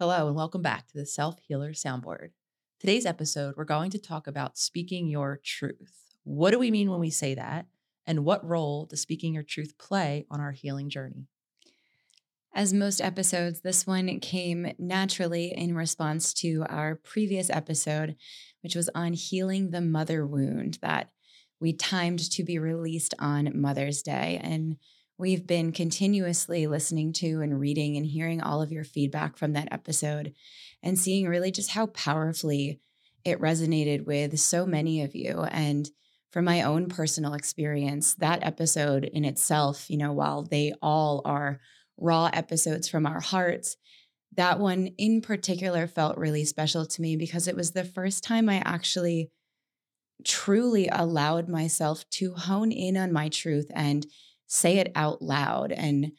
Hello, and welcome back to the Self Healer Soundboard. Today's episode, we're going to talk about speaking your truth. What do we mean when we say that? And what role does speaking your truth play on our healing journey? As most episodes, this one came naturally in response to our previous episode, which was on healing the mother wound that we timed to be released on Mother's Day. And we've been continuously listening to and reading and hearing all of your feedback from that episode and seeing really just how powerfully it resonated with so many of you. And from my own personal experience, that episode in itself, you know, while they all are raw episodes from our hearts, that one in particular felt really special to me because it was the first time I actually truly allowed myself to hone in on my truth and say it out loud. And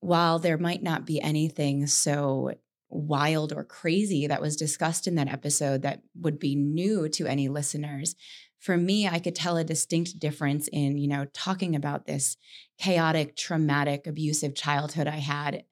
while there might not be anything so wild or crazy that was discussed in that episode that would be new to any listeners, for me, I could tell a distinct difference in, you know, talking about this chaotic, traumatic, abusive childhood I had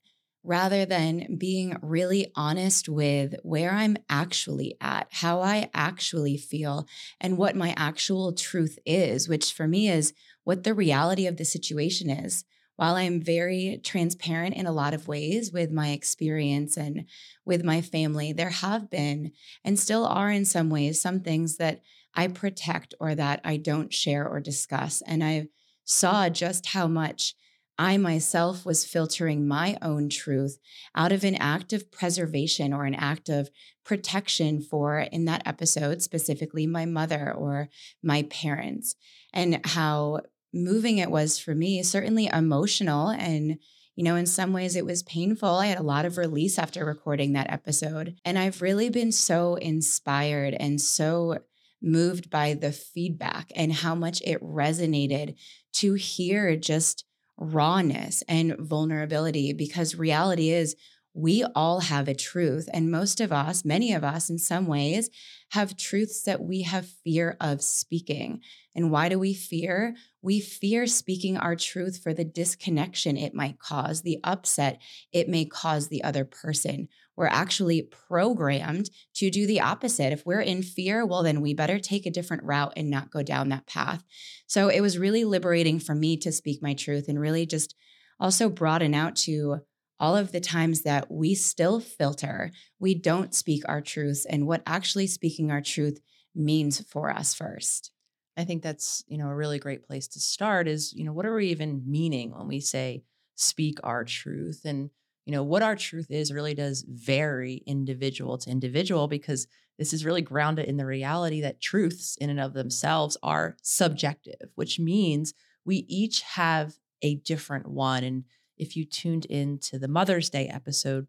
rather than being really honest with where I'm actually at, how I actually feel, and what my actual truth is, which for me is what the reality of the situation is. While I'm very transparent in a lot of ways with my experience and with my family, there have been and still are in some ways some things that I protect or that I don't share or discuss. And I saw just how much I myself was filtering my own truth out of an act of preservation or an act of protection for, in that episode, specifically my mother or my parents, and how moving it was for me, certainly emotional. And, you know, in some ways it was painful. I had a lot of release after recording that episode. And I've really been so inspired and so moved by the feedback and how much it resonated to hear just rawness and vulnerability because reality is we all have a truth. And most of us, many of us in some ways, have truths that we have fear of speaking. And why do we fear? We fear speaking our truth for the disconnection it might cause, the upset it may cause the other person. We're actually programmed to do the opposite. If we're in fear, well, then we better take a different route and not go down that path. So it was really liberating for me to speak my truth and really just also broaden out to all of the times that we still filter, we don't speak our truth and what actually speaking our truth means for us first. I think that's, you know, a really great place to start is, you know, what are we even meaning when we say speak our truth? And, you know, what our truth is really does vary individual to individual because this is really grounded in the reality that truths in and of themselves are subjective, which means we each have a different one. And if you tuned into the Mother's Day episode,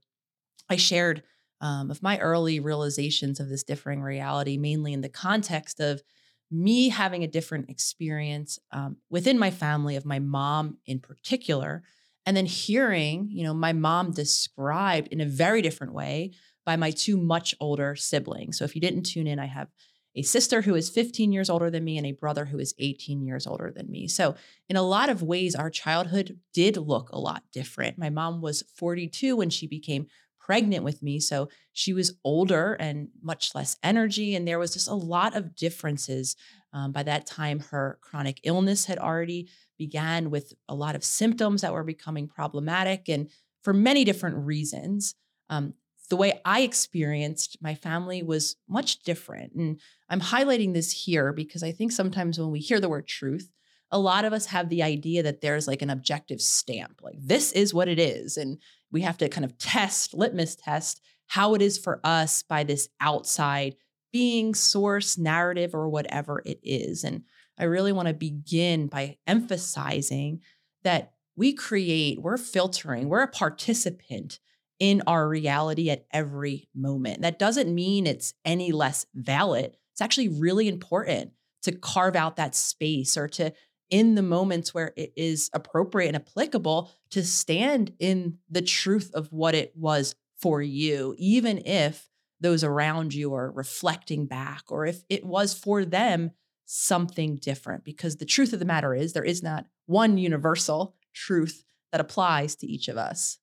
I shared um, of my early realizations of this differing reality, mainly in the context of me having a different experience um, within my family, of my mom in particular, and then hearing, you know, my mom described in a very different way by my two much older siblings. So if you didn't tune in, I have a sister who is 15 years older than me and a brother who is 18 years older than me. So, in a lot of ways, our childhood did look a lot different. My mom was 42 when she became pregnant with me. So, she was older and much less energy. And there was just a lot of differences. Um, by that time, her chronic illness had already began with a lot of symptoms that were becoming problematic. And for many different reasons, um, the way I experienced my family was much different. And I'm highlighting this here because I think sometimes when we hear the word truth, a lot of us have the idea that there's like an objective stamp, like this is what it is. And we have to kind of test, litmus test how it is for us by this outside being, source, narrative, or whatever it is. And I really want to begin by emphasizing that we create, we're filtering, we're a participant in our reality at every moment. That doesn't mean it's any less valid. It's actually really important to carve out that space or to, in the moments where it is appropriate and applicable, to stand in the truth of what it was for you, even if those around you are reflecting back or if it was for them something different. Because the truth of the matter is, there is not one universal truth that applies to each of us.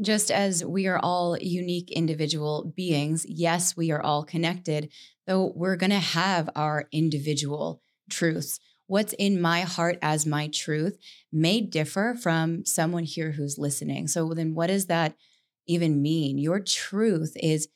Just as we are all unique individual beings, yes, we are all connected, though we're going to have our individual truths. What's in my heart as my truth may differ from someone here who's listening. So, then what does that even mean? Your truth is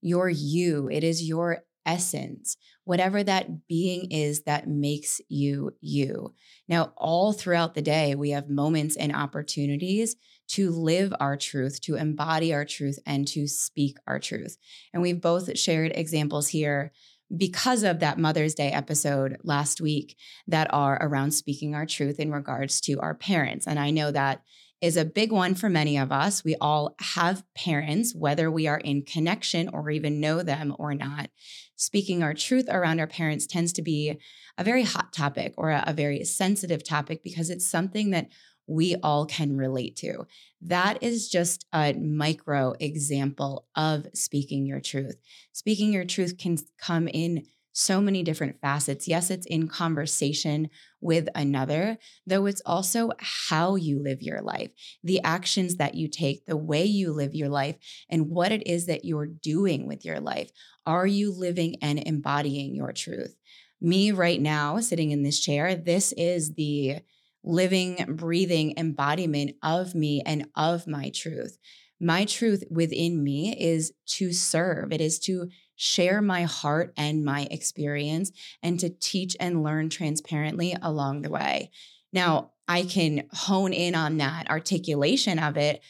your you, it is your essence, whatever that being is that makes you you. Now, all throughout the day, we have moments and opportunities to live our truth, to embody our truth, and to speak our truth. And we've both shared examples here because of that Mother's Day episode last week that are around speaking our truth in regards to our parents. And I know that is a big one for many of us. We all have parents, whether we are in connection or even know them or not. Speaking our truth around our parents tends to be a very hot topic or a, a very sensitive topic because it's something that we all can relate to. That is just a micro example of speaking your truth. Speaking your truth can come in so many different facets. Yes, it's in conversation with another, though it's also how you live your life, the actions that you take, the way you live your life, and what it is that you're doing with your life. Are you living and embodying your truth? Me right now, sitting in this chair, this is the living, breathing embodiment of me and of my truth. My truth within me is to serve, it is to share my heart and my experience, and to teach and learn transparently along the way. Now, I can hone in on that articulation of it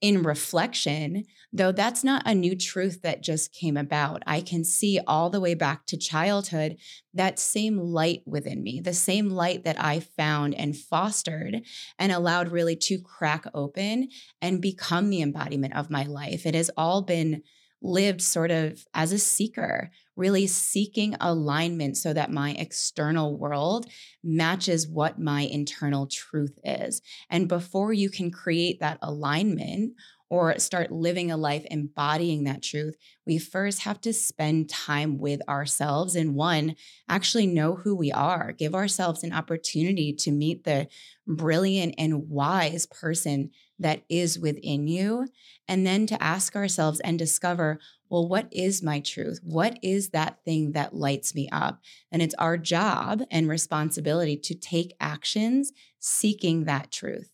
in reflection, though that's not a new truth that just came about. I can see all the way back to childhood that same light within me, the same light that I found and fostered and allowed really to crack open and become the embodiment of my life. It has all been lived sort of as a seeker, really seeking alignment so that my external world matches what my internal truth is. And before you can create that alignment, or start living a life embodying that truth, we first have to spend time with ourselves and one, actually know who we are, give ourselves an opportunity to meet the brilliant and wise person that is within you. And then to ask ourselves and discover, well, what is my truth? What is that thing that lights me up? And it's our job and responsibility to take actions seeking that truth.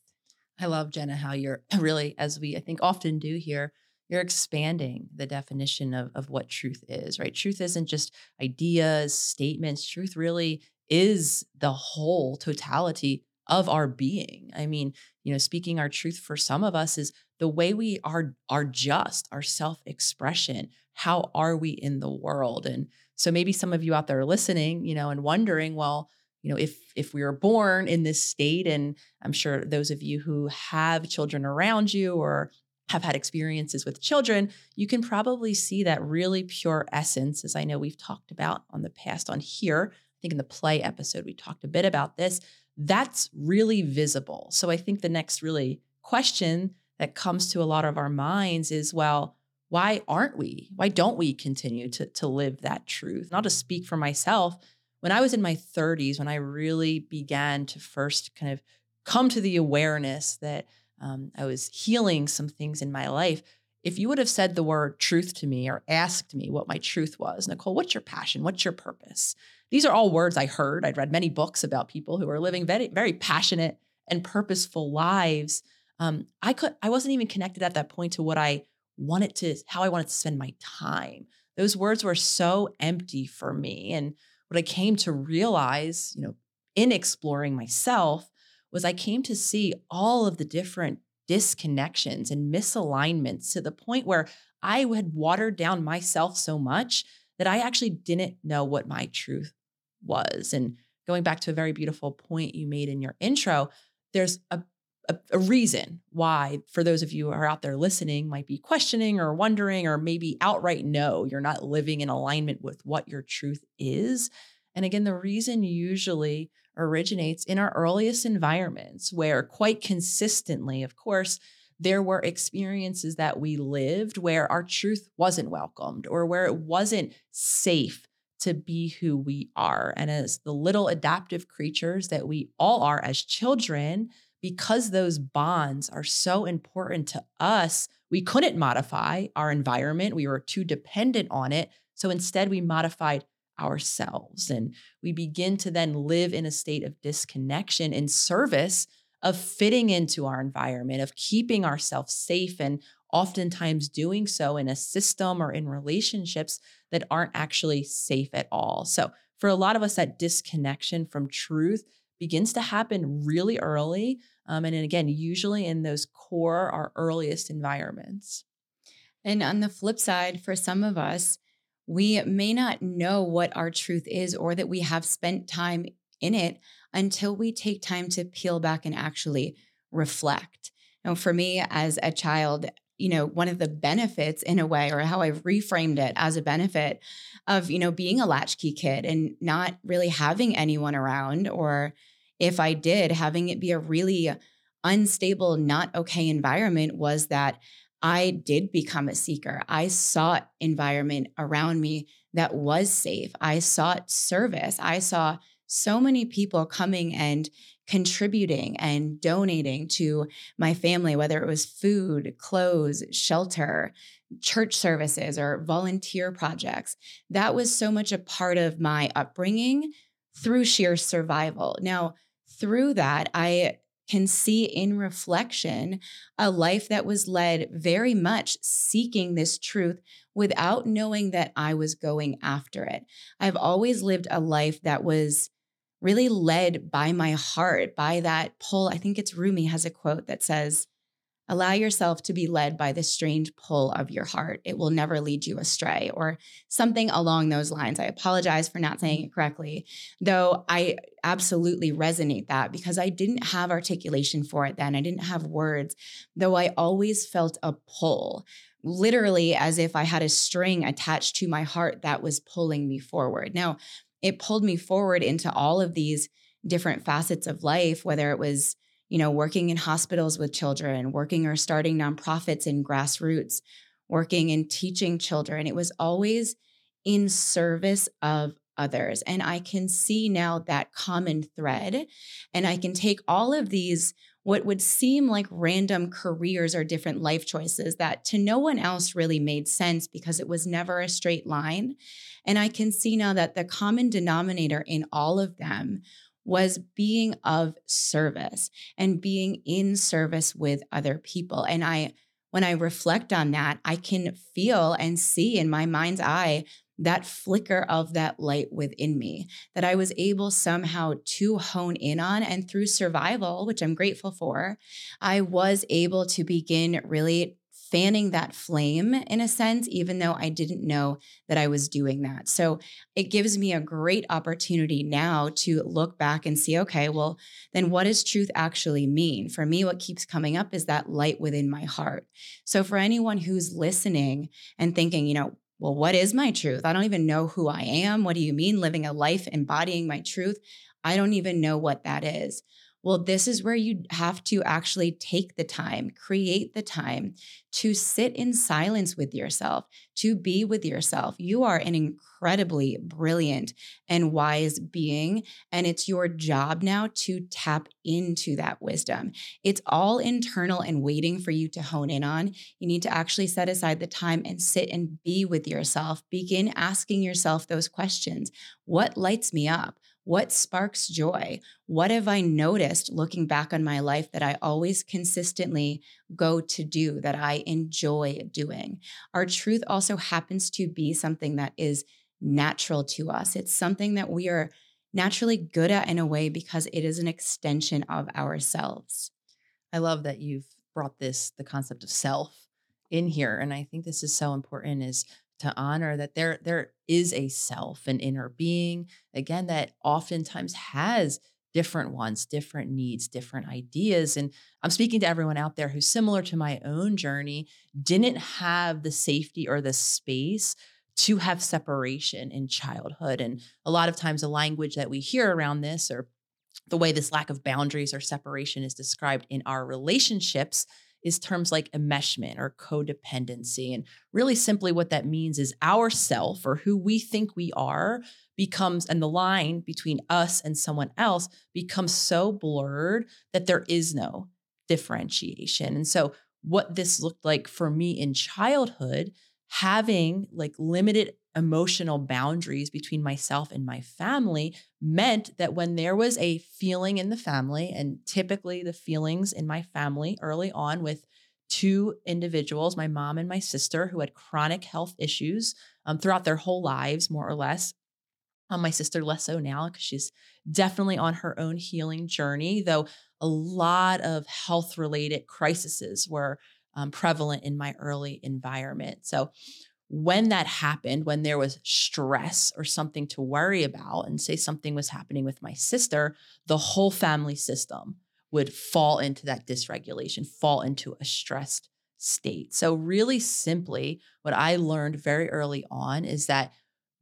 I love, Jenna, how you're really, as we I think often do here, you're expanding the definition of, of what truth is, right? Truth isn't just ideas, statements. Truth really is the whole totality of our being. I mean, you know, speaking our truth for some of us is the way we are are just, our self-expression. How are we in the world? And so maybe some of you out there listening, you know, and wondering, well, you know, if if we were born in this state, and I'm sure those of you who have children around you or have had experiences with children, you can probably see that really pure essence, as I know we've talked about on the past on here. I think in the play episode, we talked a bit about this that's really visible. So I think the next really question that comes to a lot of our minds is well, why aren't we? Why don't we continue to, to live that truth? Not I'll speak for myself. When I was in my 30s, when I really began to first kind of come to the awareness that um, I was healing some things in my life, if you would have said the word truth to me or asked me what my truth was, Nicole, what's your passion? What's your purpose? These are all words I heard. I'd read many books about people who are living very, very passionate and purposeful lives. Um, I could, I wasn't even connected at that point to what I wanted to, how I wanted to spend my time. Those words were so empty for me. And what I came to realize, you know, in exploring myself was I came to see all of the different disconnections and misalignments to the point where I had watered down myself so much that I actually didn't know what my truth was. And going back to a very beautiful point you made in your intro, there's a, a, a reason why, for those of you who are out there listening, might be questioning or wondering, or maybe outright no, you're not living in alignment with what your truth is. And again, the reason usually originates in our earliest environments where quite consistently, of course, there were experiences that we lived where our truth wasn't welcomed or where it wasn't safe to be who we are. And as the little adaptive creatures that we all are as children, because those bonds are so important to us, we couldn't modify our environment. We were too dependent on it. So instead, we modified ourselves and we begin to then live in a state of disconnection in service of fitting into our environment, of keeping ourselves safe, and oftentimes doing so in a system or in relationships that aren't actually safe at all. So, for a lot of us, that disconnection from truth begins to happen really early. Um, and again, usually in those core, our earliest environments. And on the flip side, for some of us, we may not know what our truth is or that we have spent time in it until we take time to peel back and actually reflect. Now, for me as a child, you know, one of the benefits in a way, or how I've reframed it as a benefit of, you know, being a latchkey kid and not really having anyone around, or if I did, having it be a really unstable, not okay environment was that I did become a seeker. I sought environment around me that was safe. I sought service. I saw so many people coming and contributing and donating to my family, whether it was food, clothes, shelter, church services, or volunteer projects. That was so much a part of my upbringing through sheer survival. Now, through that, I can see in reflection a life that was led very much seeking this truth without knowing that I was going after it. I've always lived a life that was really led by my heart, by that pull. I think it's Rumi has a quote that says, Allow yourself to be led by the strange pull of your heart. It will never lead you astray, or something along those lines. I apologize for not saying it correctly, though I absolutely resonate that because I didn't have articulation for it then. I didn't have words, though I always felt a pull, literally as if I had a string attached to my heart that was pulling me forward. Now, it pulled me forward into all of these different facets of life, whether it was, you know, working in hospitals with children, working or starting nonprofits in grassroots, working and teaching children. It was always in service of others. And I can see now that common thread. And I can take all of these, what would seem like random careers or different life choices that to no one else really made sense because it was never a straight line. And I can see now that the common denominator in all of them was being of service and being in service with other people. And I, when I reflect on that, I can feel and see in my mind's eye that flicker of that light within me that I was able somehow to hone in on. And through survival, which I'm grateful for, I was able to begin really fanning that flame in a sense, even though I didn't know that I was doing that. So it gives me a great opportunity now to look back and see, okay, well, then what does truth actually mean? For me, what keeps coming up is that light within my heart. So for anyone who's listening and thinking, you know, well, what is my truth? I don't even know who I am. What do you mean living a life embodying my truth? I don't even know what that is. Well, this is where you have to actually take the time, create the time to sit in silence with yourself, to be with yourself. You are an incredibly brilliant and wise being, and it's your job now to tap into that wisdom. It's all internal and waiting for you to hone in on. You need to actually set aside the time and sit and be with yourself. Begin asking yourself those questions What lights me up? What sparks joy? What have I noticed looking back on my life that I always consistently go to do, that I enjoy doing? Our truth also happens to be something that is natural to us. It's something that we are naturally good at in a way because it is an extension of ourselves. I love that you've brought this, the concept of self in here. And I think this is so important is to honor that there there is a self an inner being again that oftentimes has different wants different needs different ideas and i'm speaking to everyone out there who's similar to my own journey didn't have the safety or the space to have separation in childhood and a lot of times the language that we hear around this or the way this lack of boundaries or separation is described in our relationships is terms like enmeshment or codependency. And really simply what that means is our self or who we think we are becomes, and the line between us and someone else becomes so blurred that there is no differentiation. And so, what this looked like for me in childhood, having like limited emotional boundaries between myself and my family meant that when there was a feeling in the family, and typically the feelings in my family early on with two individuals, my mom and my sister, who had chronic health issues um, throughout their whole lives, more or less. Um, my sister less so now because she's definitely on her own healing journey, though a lot of health related crises were um, prevalent in my early environment. So when that happened, when there was stress or something to worry about, and say something was happening with my sister, the whole family system would fall into that dysregulation, fall into a stressed state. So, really simply, what I learned very early on is that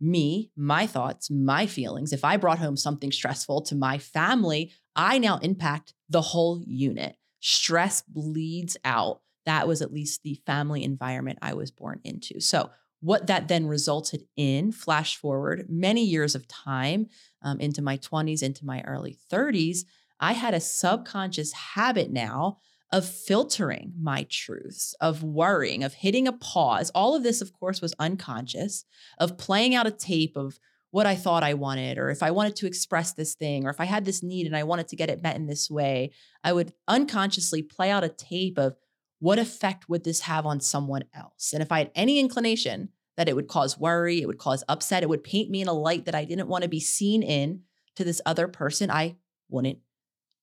me, my thoughts, my feelings, if I brought home something stressful to my family, I now impact the whole unit. Stress bleeds out. That was at least the family environment I was born into. So, what that then resulted in, flash forward many years of time um, into my 20s, into my early 30s, I had a subconscious habit now of filtering my truths, of worrying, of hitting a pause. All of this, of course, was unconscious, of playing out a tape of what I thought I wanted, or if I wanted to express this thing, or if I had this need and I wanted to get it met in this way, I would unconsciously play out a tape of what effect would this have on someone else? And if I had any inclination that it would cause worry, it would cause upset, it would paint me in a light that I didn't want to be seen in to this other person, I wouldn't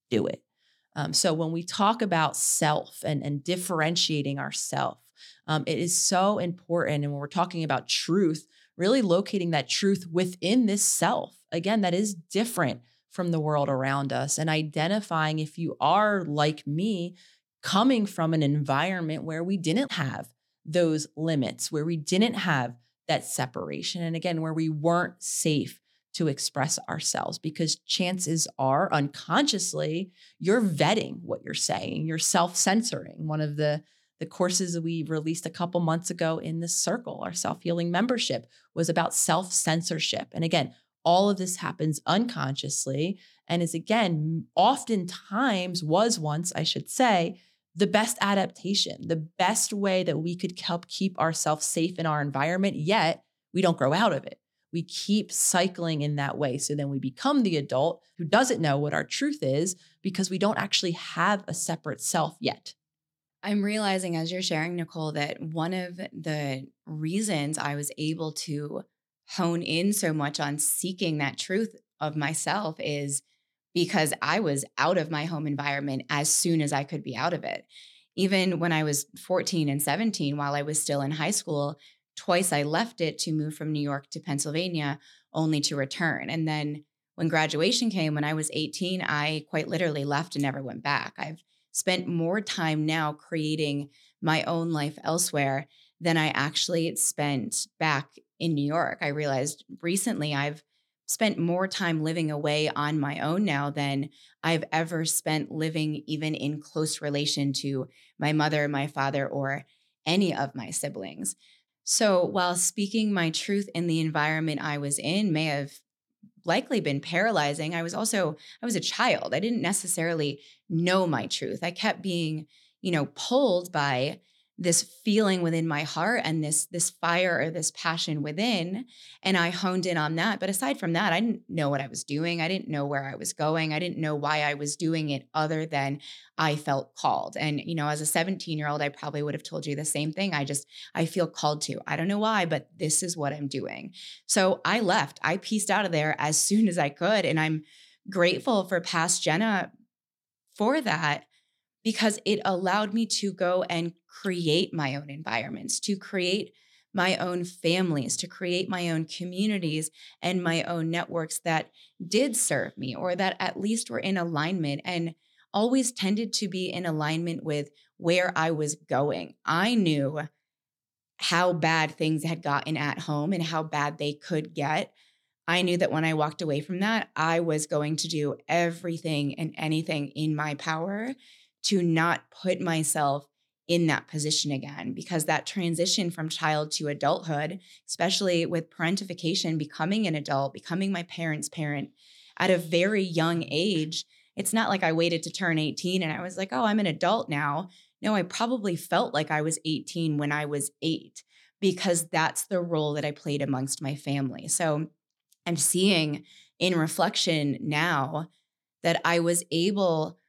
do it. Um, so when we talk about self and, and differentiating ourself, um, it is so important. And when we're talking about truth, really locating that truth within this self, again, that is different from the world around us, and identifying if you are like me, coming from an environment where we didn't have those limits, where we didn't have that separation. And again, where we weren't safe to express ourselves because chances are unconsciously you're vetting what you're saying, you're self-censoring. One of the the courses we released a couple months ago in the circle, our self-healing membership was about self-censorship. And again, all of this happens unconsciously and is again oftentimes was once, I should say, the best adaptation, the best way that we could help keep ourselves safe in our environment, yet we don't grow out of it we keep cycling in that way. So then we become the adult who doesn't know what our truth is because we don't actually have a separate self yet. I'm realizing as you're sharing, Nicole, that one of the reasons I was able to hone in so much on seeking that truth of myself is because I was out of my home environment as soon as I could be out of it. Even when I was 14 and 17, while I was still in high school, twice I left it to move from New York to Pennsylvania only to return. And then when graduation came, when I was 18, I quite literally left and never went back. I've spent more time now creating my own life elsewhere than I actually spent back in New York. I realized recently I've spent more time living away on my own now than I've ever spent living even in close relation to my mother, my father, or any of my siblings. So while speaking my truth in the environment I was in may have likely been paralyzing, I was also, I was a child. I didn't necessarily know my truth. I kept being, you know, pulled by this feeling within my heart and this this fire or this passion within and i honed in on that. But aside from that i didn't know what i was doing. I didn't know where i was going. I didn't know why i was doing it other than i felt called. And you know as a 17 year old i probably would have told you the same thing. I just i feel called to. I don't know why but this is what i'm doing. So i left. I pieced out of there as soon as i could and i'm grateful for past jenna for that because it allowed me to go and create my own environments, to create my own families, to create my own communities and my own networks that did serve me or that at least were in alignment and always tended to be in alignment with where I was going. I knew how bad things had gotten at home and how bad they could get. I knew that when I walked away from that, I was going to do everything and anything in my power to not put myself in that position again because that transition from child to adulthood, especially with parentification, becoming an adult, becoming my parents' parent at a very young age, it's not like I waited to turn 18 and I was like, oh, I'm an adult now. No, I probably felt like I was 18 when I was eight because that's the role that I played amongst my family. So I'm seeing in reflection now that I was able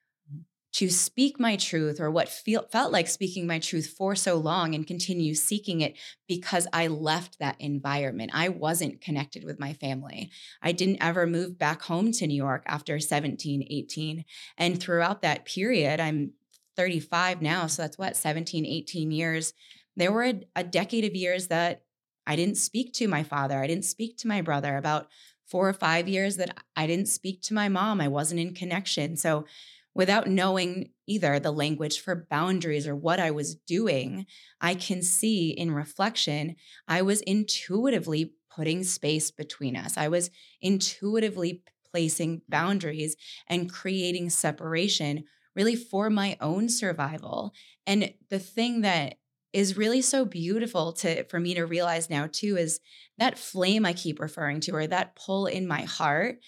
to speak my truth or what feel, felt like speaking my truth for so long and continue seeking it because I left that environment. I wasn't connected with my family. I didn't ever move back home to New York after 17, 18. And throughout that period, I'm 35 now. So that's what, 17, 18 years. There were a, a decade of years that I didn't speak to my father. I didn't speak to my brother. About four or five years that I didn't speak to my mom. I wasn't in connection. So without knowing either the language for boundaries or what I was doing, I can see in reflection, I was intuitively putting space between us. I was intuitively placing boundaries and creating separation really for my own survival. And the thing that is really so beautiful to for me to realize now too is that flame I keep referring to or that pull in my heart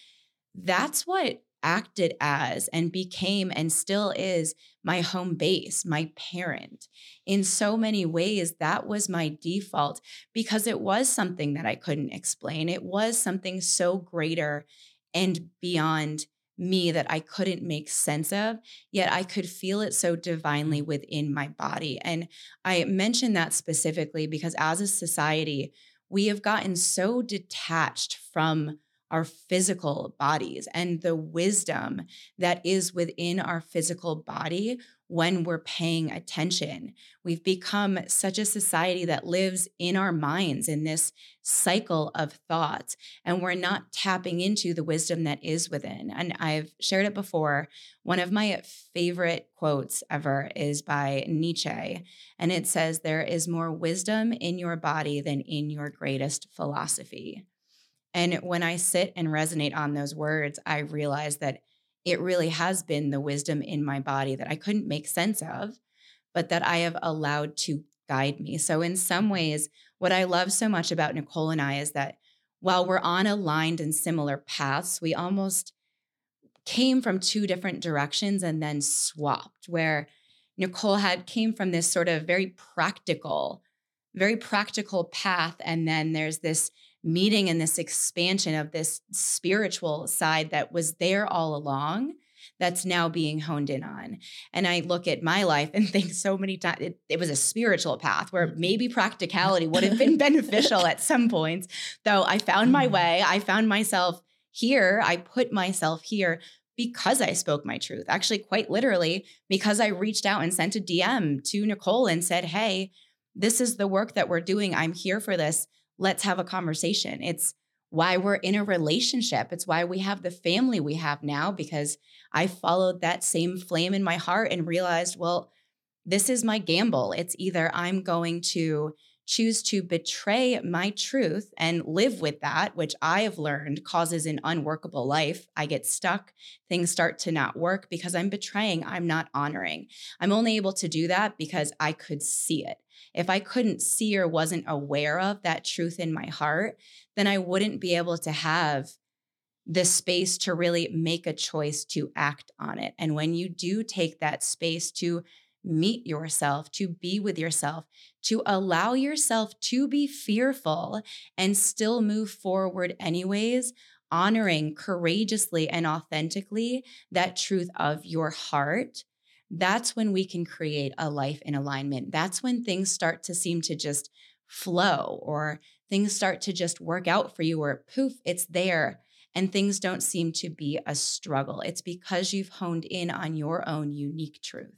that's what acted as and became and still is my home base, my parent. In so many ways, that was my default because it was something that I couldn't explain. It was something so greater and beyond me that I couldn't make sense of, yet I could feel it so divinely within my body. And I mention that specifically because as a society, we have gotten so detached from our physical bodies and the wisdom that is within our physical body when we're paying attention. We've become such a society that lives in our minds in this cycle of thoughts, and we're not tapping into the wisdom that is within. And I've shared it before. One of my favorite quotes ever is by Nietzsche, and it says, There is more wisdom in your body than in your greatest philosophy. And when I sit and resonate on those words, I realize that it really has been the wisdom in my body that I couldn't make sense of, but that I have allowed to guide me. So, in some mm-hmm. ways, what I love so much about Nicole and I is that while we're on aligned and similar paths, we almost came from two different directions and then swapped, where Nicole had came from this sort of very practical, very practical path. And then there's this meeting and this expansion of this spiritual side that was there all along that's now being honed in on. And I look at my life and think so many times it, it, was a spiritual path where mm-hmm. maybe practicality would have been beneficial at some points. Though I found my mm-hmm. way, I found myself here, I put myself here because I spoke my truth. Actually, quite literally, because I reached out and sent a DM to Nicole and said, Hey, this is the work that we're doing. I'm here for this let's have a conversation. It's why we're in a relationship. It's why we have the family we have now because I followed that same flame in my heart and realized, well, this is my gamble. It's either I'm going to choose to betray my truth and live with that, which I have learned causes an unworkable life. I get stuck, things start to not work because I'm betraying, I'm not honoring. I'm only able to do that because I could see it. If I couldn't see or wasn't aware of that truth in my heart, then I wouldn't be able to have the space to really make a choice to act on it. And when you do take that space to meet yourself, to be with yourself, to allow yourself to be fearful and still move forward, anyways, honoring courageously and authentically that truth of your heart, that's when we can create a life in alignment. That's when things start to seem to just flow or things start to just work out for you, or poof, it's there. And things don't seem to be a struggle. It's because you've honed in on your own unique truth.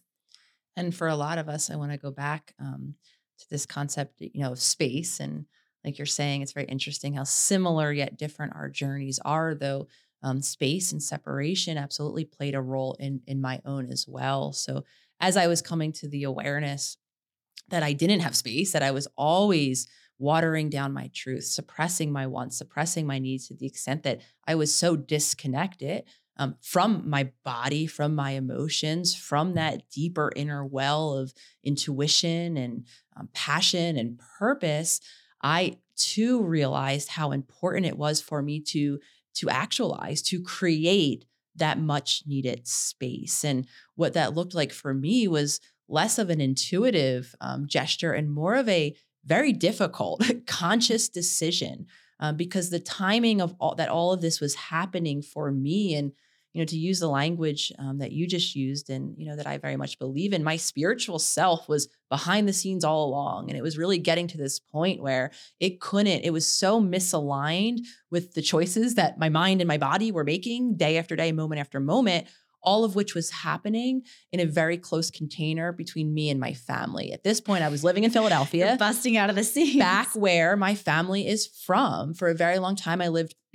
And for a lot of us, I want to go back um, to this concept, you know, of space. And like you're saying, it's very interesting how similar yet different our journeys are, though um, space and separation absolutely played a role in in my own as well. So as I was coming to the awareness that I didn't have space, that I was always watering down my truth, suppressing my wants, suppressing my needs to the extent that I was so disconnected um, from my body, from my emotions, from that deeper inner well of intuition and um, passion and purpose, I too realized how important it was for me to to actualize, to create that much needed space. And what that looked like for me was less of an intuitive um, gesture and more of a very difficult, conscious decision um, because the timing of all that all of this was happening for me and you know to use the language um, that you just used and you know that i very much believe in my spiritual self was behind the scenes all along and it was really getting to this point where it couldn't it was so misaligned with the choices that my mind and my body were making day after day moment after moment all of which was happening in a very close container between me and my family. At this point, I was living in Philadelphia, You're busting out of the sea, back where my family is from. For a very long time, I lived.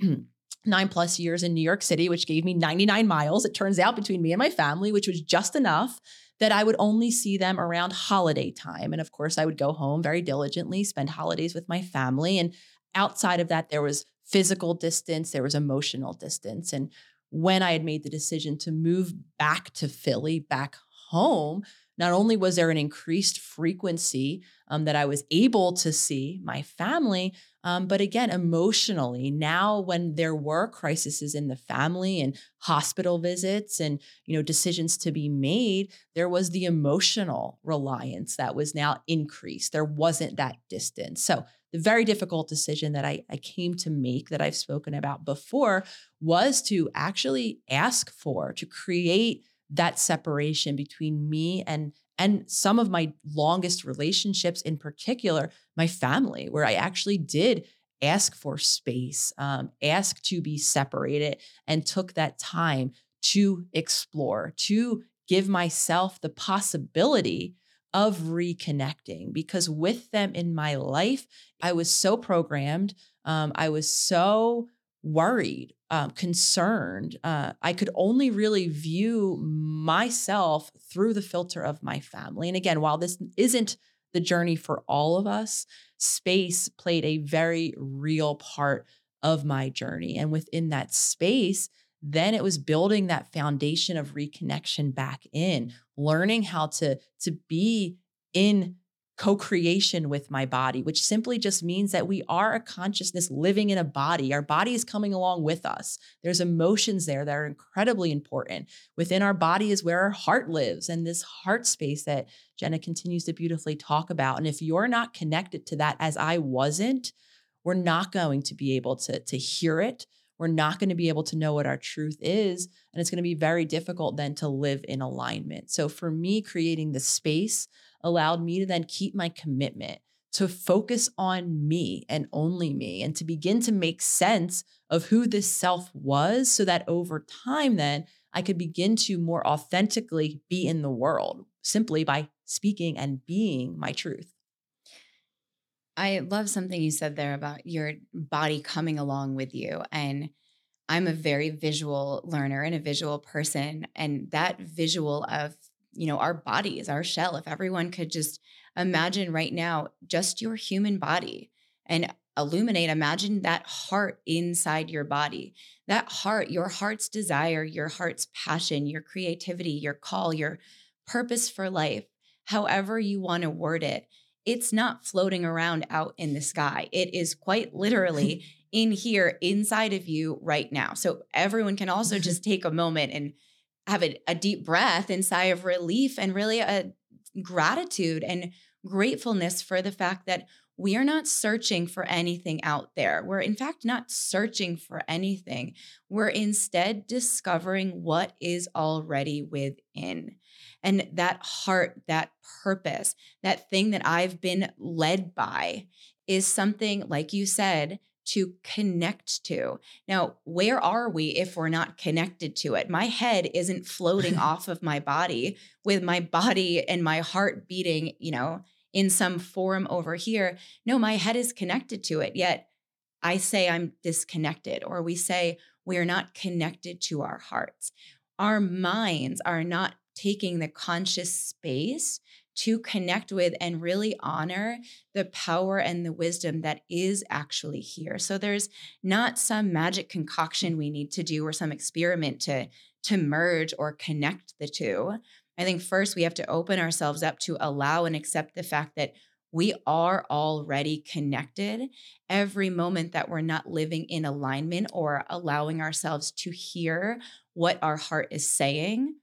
nine plus years in New York City, which gave me 99 miles, it turns out, between me and my family, which was just enough that I would only see them around holiday time. And of course, I would go home very diligently, spend holidays with my family. And outside of that, there was physical distance, there was emotional distance. And when I had made the decision to move back to Philly, back home, not only was there an increased frequency um, that I was able to see my family, um, but again, emotionally, now when there were crises in the family and hospital visits and you know decisions to be made, there was the emotional reliance that was now increased. There wasn't that distance. So the very difficult decision that I, I came to make that I've spoken about before was to actually ask for, to create that separation between me and and some of my longest relationships in particular my family where i actually did ask for space um, ask to be separated and took that time to explore to give myself the possibility of reconnecting because with them in my life, I was so programmed. Um, I was so worried, um, concerned. Uh, I could only really view myself through the filter of my family. And again, while this isn't the journey for all of us, space played a very real part of my journey. And within that space, then it was building that foundation of reconnection back in learning how to to be in co-creation with my body which simply just means that we are a consciousness living in a body our body is coming along with us there's emotions there that are incredibly important within our body is where our heart lives and this heart space that jenna continues to beautifully talk about and if you're not connected to that as i wasn't we're not going to be able to to hear it we're not going to be able to know what our truth is. And it's going to be very difficult then to live in alignment. So for me, creating the space allowed me to then keep my commitment to focus on me and only me and to begin to make sense of who this self was so that over time, then I could begin to more authentically be in the world simply by speaking and being my truth. I love something you said there about your body coming along with you. And I'm a very visual learner and a visual person. And that visual of, you know, our bodies, our shell, if everyone could just imagine right now just your human body and illuminate, imagine that heart inside your body. That heart, your heart's desire, your heart's passion, your creativity, your call, your purpose for life, however you want to word it it's not floating around out in the sky. It is quite literally in here inside of you right now. So everyone can also just take a moment and have a, a deep breath and sigh of relief and really a gratitude and gratefulness for the fact that we are not searching for anything out there. We're, in fact, not searching for anything. We're instead discovering what is already within. And that heart, that purpose, that thing that I've been led by is something, like you said, to connect to. Now, where are we if we're not connected to it? My head isn't floating off of my body with my body and my heart beating, you know, in some form over here. No, my head is connected to it. Yet I say I'm disconnected, or we say we are not connected to our hearts. Our minds are not taking the conscious space to connect with and really honor the power and the wisdom that is actually here. So there's not some magic concoction we need to do or some experiment to to merge or connect the two. I think first we have to open ourselves up to allow and accept the fact that we are already connected. Every moment that we're not living in alignment or allowing ourselves to hear what our heart is saying,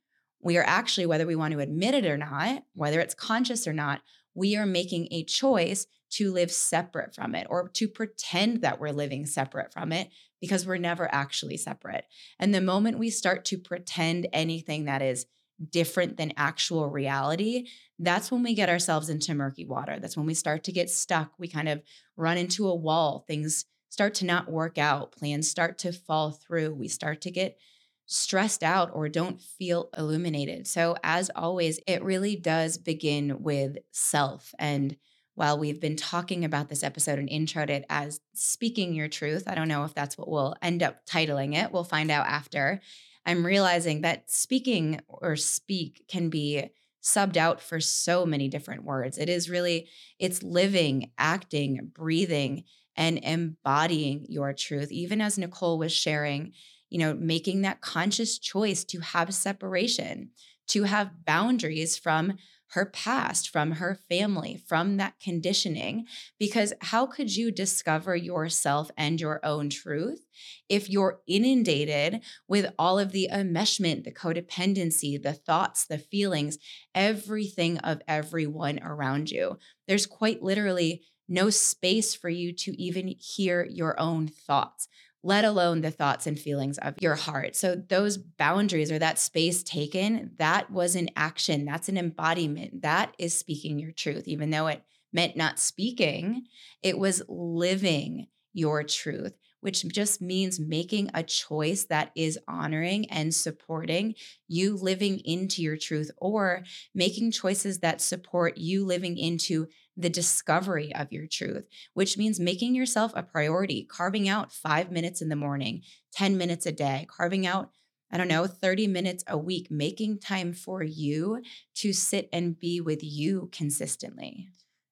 we are actually, whether we want to admit it or not, whether it's conscious or not, we are making a choice to live separate from it or to pretend that we're living separate from it because we're never actually separate. And the moment we start to pretend anything that is different than actual reality, that's when we get ourselves into murky water. That's when we start to get stuck. We kind of run into a wall. Things start to not work out. Plans start to fall through. We start to get stressed out or don't feel illuminated. So, as always, it really does begin with self. And while we've been talking about this episode and introed it as speaking your truth, I don't know if that's what we'll end up titling it. We'll find out after. I'm realizing that speaking or speak can be subbed out for so many different words. It is really it's living, acting, breathing and embodying your truth. Even as Nicole was sharing, you know, making that conscious choice to have separation, to have boundaries from her past, from her family, from that conditioning. Because how could you discover yourself and your own truth if you're inundated with all of the enmeshment, the codependency, the thoughts, the feelings, everything of everyone around you? There's quite literally no space for you to even hear your own thoughts let alone the thoughts and feelings of your heart. So, those boundaries or that space taken, that was an action. That's an embodiment. That is speaking your truth, even though it meant not speaking, it was living your truth which just means making a choice that is honoring and supporting you living into your truth or making choices that support you living into the discovery of your truth, which means making yourself a priority, carving out five minutes in the morning, 10 minutes a day, carving out I don't know, 30 minutes a week, making time for you to sit and be with you consistently.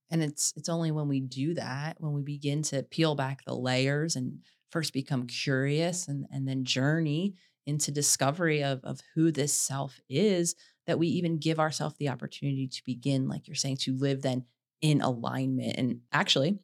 And it's it's only when we do that, when we begin to peel back the layers and first become curious and, and then journey into discovery of, of who this self is, that we even give ourselves the opportunity to begin, like you're saying, to live then in alignment. And actually,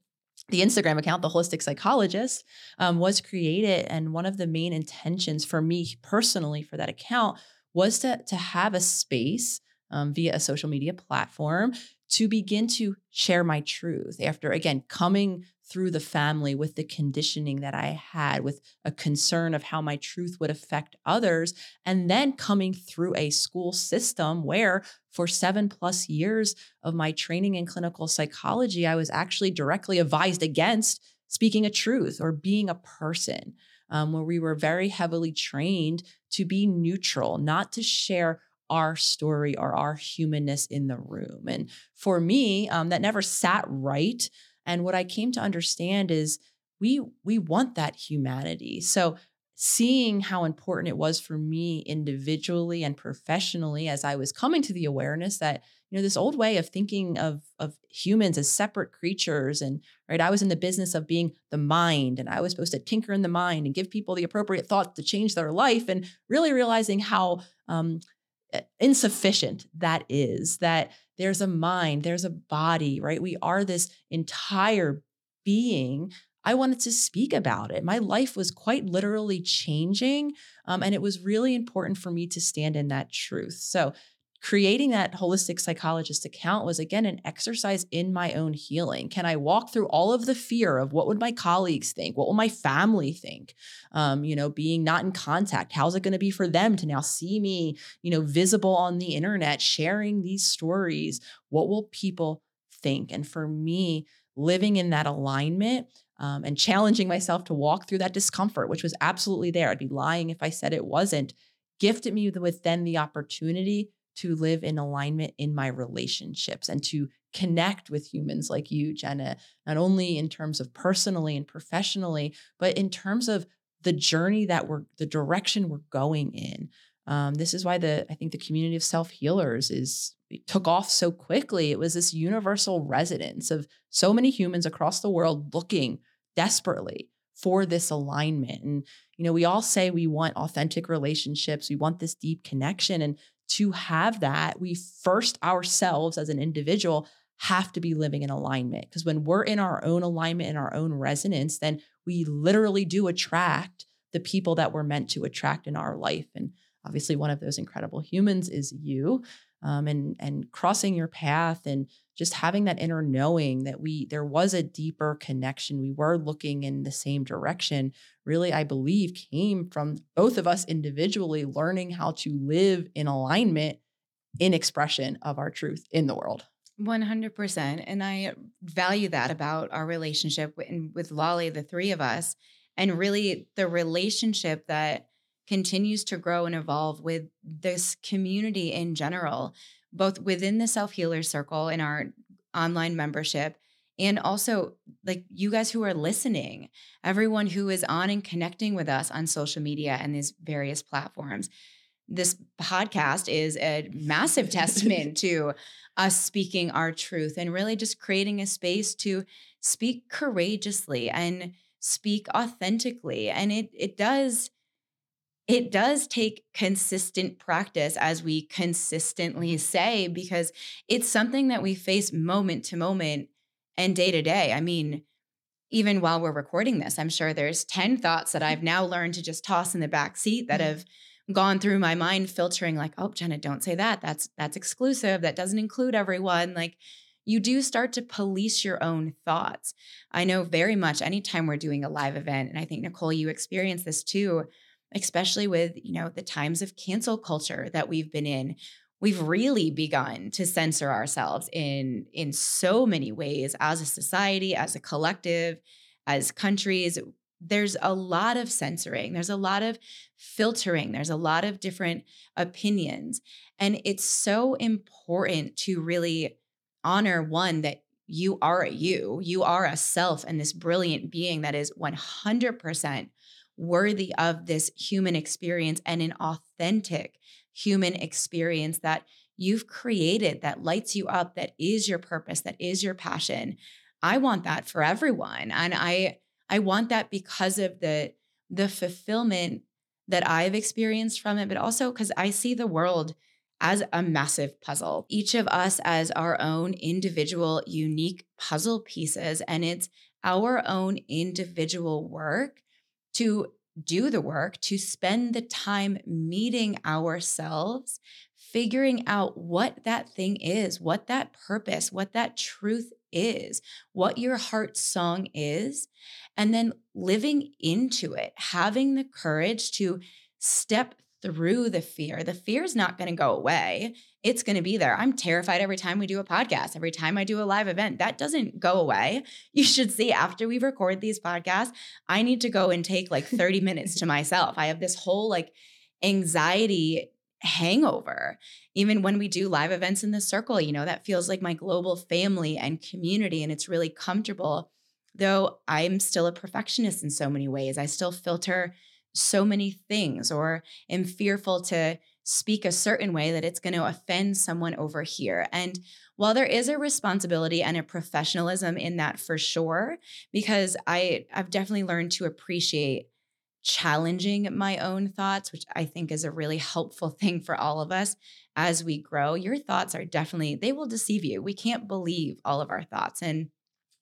the Instagram account, the Holistic Psychologist, um, was created. And one of the main intentions for me personally for that account was to, to have a space um, via a social media platform to begin to share my truth after, again, coming through the family with the conditioning that I had, with a concern of how my truth would affect others, and then coming through a school system where for seven plus years of my training in clinical psychology, I was actually directly advised against speaking a truth or being a person, um, where we were very heavily trained to be neutral, not to share our story or our humanness in the room. And for me, um, that never sat right. And what I came to understand is we we want that humanity. So seeing how important it was for me individually and professionally as I was coming to the awareness that you know this old way of thinking of of humans as separate creatures and right I was in the business of being the mind and I was supposed to tinker in the mind and give people the appropriate thoughts to change their life and really realizing how um, insufficient that is that there's a mind there's a body right? We are this entire being. I wanted to speak about it. My life was quite literally changing um, and it was really important for me to stand in that truth. So creating that holistic psychologist account was again an exercise in my own healing. Can i walk through all of the fear of what would my colleagues think? What will my family think? Um, you know being not in contact how's it going to be for them to now see me you know visible on the internet sharing these stories? What will people think? And for me living in that alignment um, and challenging myself to walk through that discomfort which was absolutely there. I'd be lying if i said it wasn't gifted me with then the opportunity to live in alignment in my relationships and to connect with humans like you, Jenna, not only in terms of personally and professionally, but in terms of the journey that we're, the direction we're going in. Um, this is why the I think the community of self healers is took off so quickly. It was this universal resonance of so many humans across the world looking desperately for this alignment. And, you know, we all say we want authentic relationships, we want this deep connection. And to have that, we first ourselves as an individual have to be living in alignment. Because when we're in our own alignment, in our own resonance, then we literally do attract the people that we're meant to attract in our life. And obviously, one of those incredible humans is you. Um, and and crossing your path and just having that inner knowing that we there was a deeper connection we were looking in the same direction really i believe came from both of us individually learning how to live in alignment in expression of our truth in the world 100% and i value that about our relationship with, with lolly the three of us and really the relationship that continues to grow and evolve with this community in general both within the self healer circle in our online membership and also like you guys who are listening, everyone who is on and connecting with us on social media and these various platforms. This podcast is a massive testament to us speaking our truth and really just creating a space to speak courageously and speak authentically. And it it does it does take consistent practice, as we consistently say, because it's something that we face moment to moment and day to day. I mean, even while we're recording this, I'm sure there's 10 thoughts that I've now learned to just toss in the back seat that mm-hmm. have gone through my mind filtering like, "Oh, Jenna, don't say that. That's that's exclusive. That doesn't include everyone." Like you do start to police your own thoughts. I know very much anytime we're doing a live event and I think Nicole you experience this too especially with, you know, the times of cancel culture that we've been in. We've really begun to censor ourselves in in so many ways as a society, as a collective, as countries. There's a lot of censoring. There's a lot of filtering. There's a lot of different opinions. And it's so important to really honor one that you are a you, you are a self and this brilliant being that is 100% worthy of this human experience and an authentic human experience that you've created that lights you up, that is your purpose, that is your passion. I want that for everyone. And I I want that because of the the fulfillment that I've experienced from it, but also because I see the world as a massive puzzle. Each of us as our own individual, unique puzzle pieces. And it's our own individual work to do the work, to spend the time meeting ourselves, figuring out what that thing is, what that purpose, what that truth is, what your heart song is, and then living into it, having the courage to step through the fear. The fear is not going to go away. It's going to be there. I'm terrified every time we do a podcast, every time I do a live event. That doesn't go away. You should see after we record these podcasts, I need to go and take like 30 minutes to myself. I have this whole like anxiety hangover. Even when we do live events in the circle, you know, that feels like my global family and community, and it's really comfortable. Though I'm still a perfectionist in so many ways, I still filter so many things or am fearful to speak a certain way that it's going to offend someone over here. And while there is a responsibility and a professionalism in that for sure, because I I've definitely learned to appreciate challenging my own thoughts, which I think is a really helpful thing for all of us as we grow. Your thoughts are definitely they will deceive you. We can't believe all of our thoughts and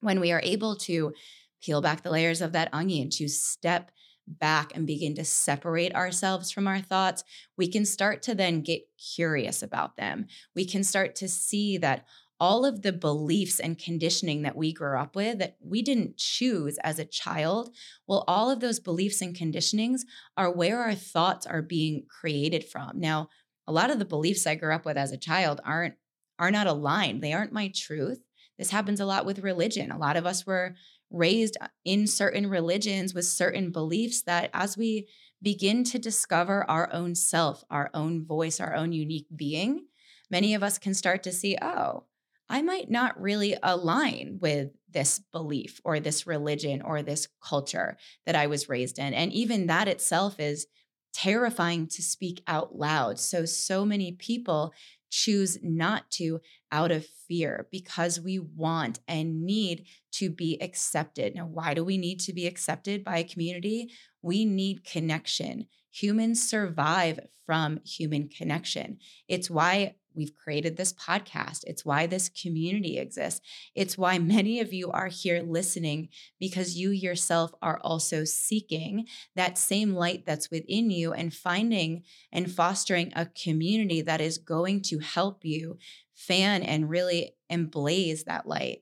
when we are able to peel back the layers of that onion to step back and begin to separate ourselves from our thoughts, we can start to then get curious about them. We can start to see that all of the beliefs and conditioning that we grew up with that we didn't choose as a child, well, all of those beliefs and conditionings are where our thoughts are being created from. Now, a lot of the beliefs I grew up with as a child aren't are not aligned. They aren't my truth. This happens a lot with religion. A lot of us were raised uh, in certain religions with certain beliefs that as we begin to discover our own self, our own voice, our own unique being, many of us can start to see, oh, I might not really align with this belief or this religion or this culture that I was raised in. And even that itself is terrifying to speak out loud. So, so many people choose not to out of fear because we want and need to be accepted. Now, why do we need to be accepted by a community? We need connection. Humans survive from human connection. It's why we've created this podcast. It's why this community exists. It's why many of you are here listening because you yourself are also seeking that same light that's within you and finding and fostering a community that is going to help you fan and really emblaze that light.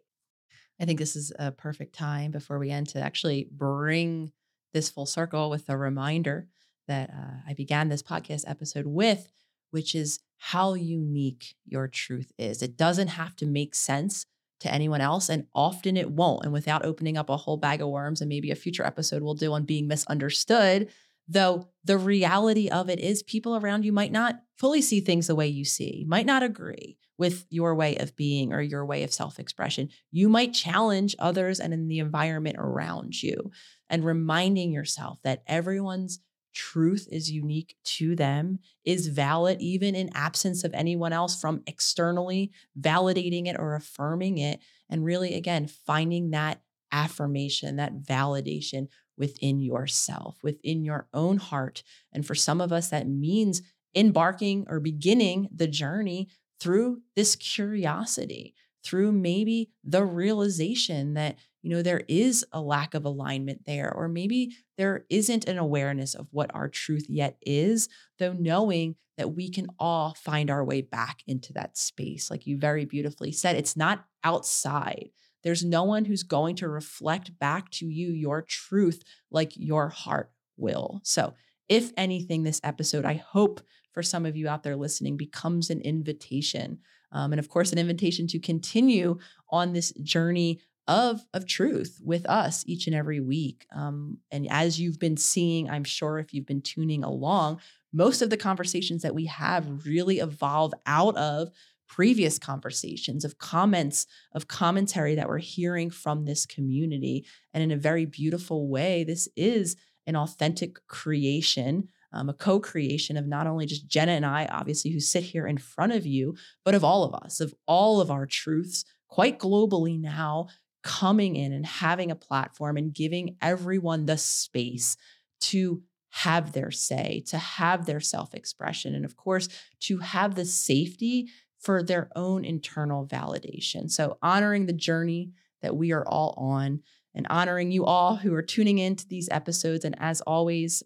I think this is a perfect time before we end to actually bring this full circle with a reminder that uh, I began this podcast episode with, which is how unique your truth is. It doesn't have to make sense to anyone else, and often it won't. And without opening up a whole bag of worms, and maybe a future episode we'll do on being misunderstood, though the reality of it is people around you might not fully see things the way you see, might not agree with your way of being or your way of self expression. You might challenge others and in the environment around you, and reminding yourself that everyone's truth is unique to them, is valid even in absence of anyone else from externally validating it or affirming it. And really, again, finding that affirmation, that validation within yourself, within your own heart. And for some of us, that means embarking or beginning the journey through this curiosity, through maybe the realization that you know, there is a lack of alignment there, or maybe there isn't an awareness of what our truth yet is, though knowing that we can all find our way back into that space. Like you very beautifully said, it's not outside. There's no one who's going to reflect back to you your truth like your heart will. So, if anything, this episode, I hope for some of you out there listening, becomes an invitation. Um, and of course, an invitation to continue on this journey of of truth with us each and every week. Um, and as you've been seeing, I'm sure if you've been tuning along, most of the conversations that we have really evolve out of previous conversations of comments of commentary that we're hearing from this community and in a very beautiful way this is an authentic creation um, a co-creation of not only just jenna and i obviously who sit here in front of you but of all of us of all of our truths quite globally now coming in and having a platform and giving everyone the space to have their say, to have their self expression, and of course, to have the safety for their own internal validation. So, honoring the journey that we are all on and honoring you all who are tuning into these episodes. And as always,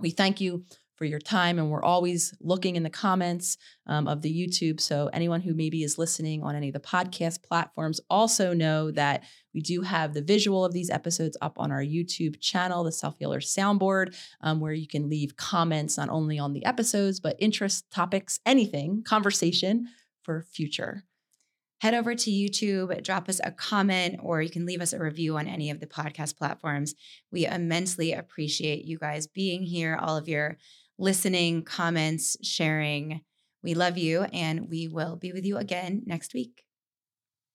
we thank you for your time. And we're always looking in the comments um, of the YouTube. So anyone who maybe is listening on any of the podcast platforms also know that we do have the visual of these episodes up on our YouTube channel, the Self Healer Soundboard, um, where you can leave comments not only on the episodes, but interest topics, anything, conversation for future head over to YouTube, drop us a comment, or you can leave us a review on any of the podcast platforms. We immensely appreciate you guys being here, all of your listening, comments, sharing. We love you, and we will be with you again next week.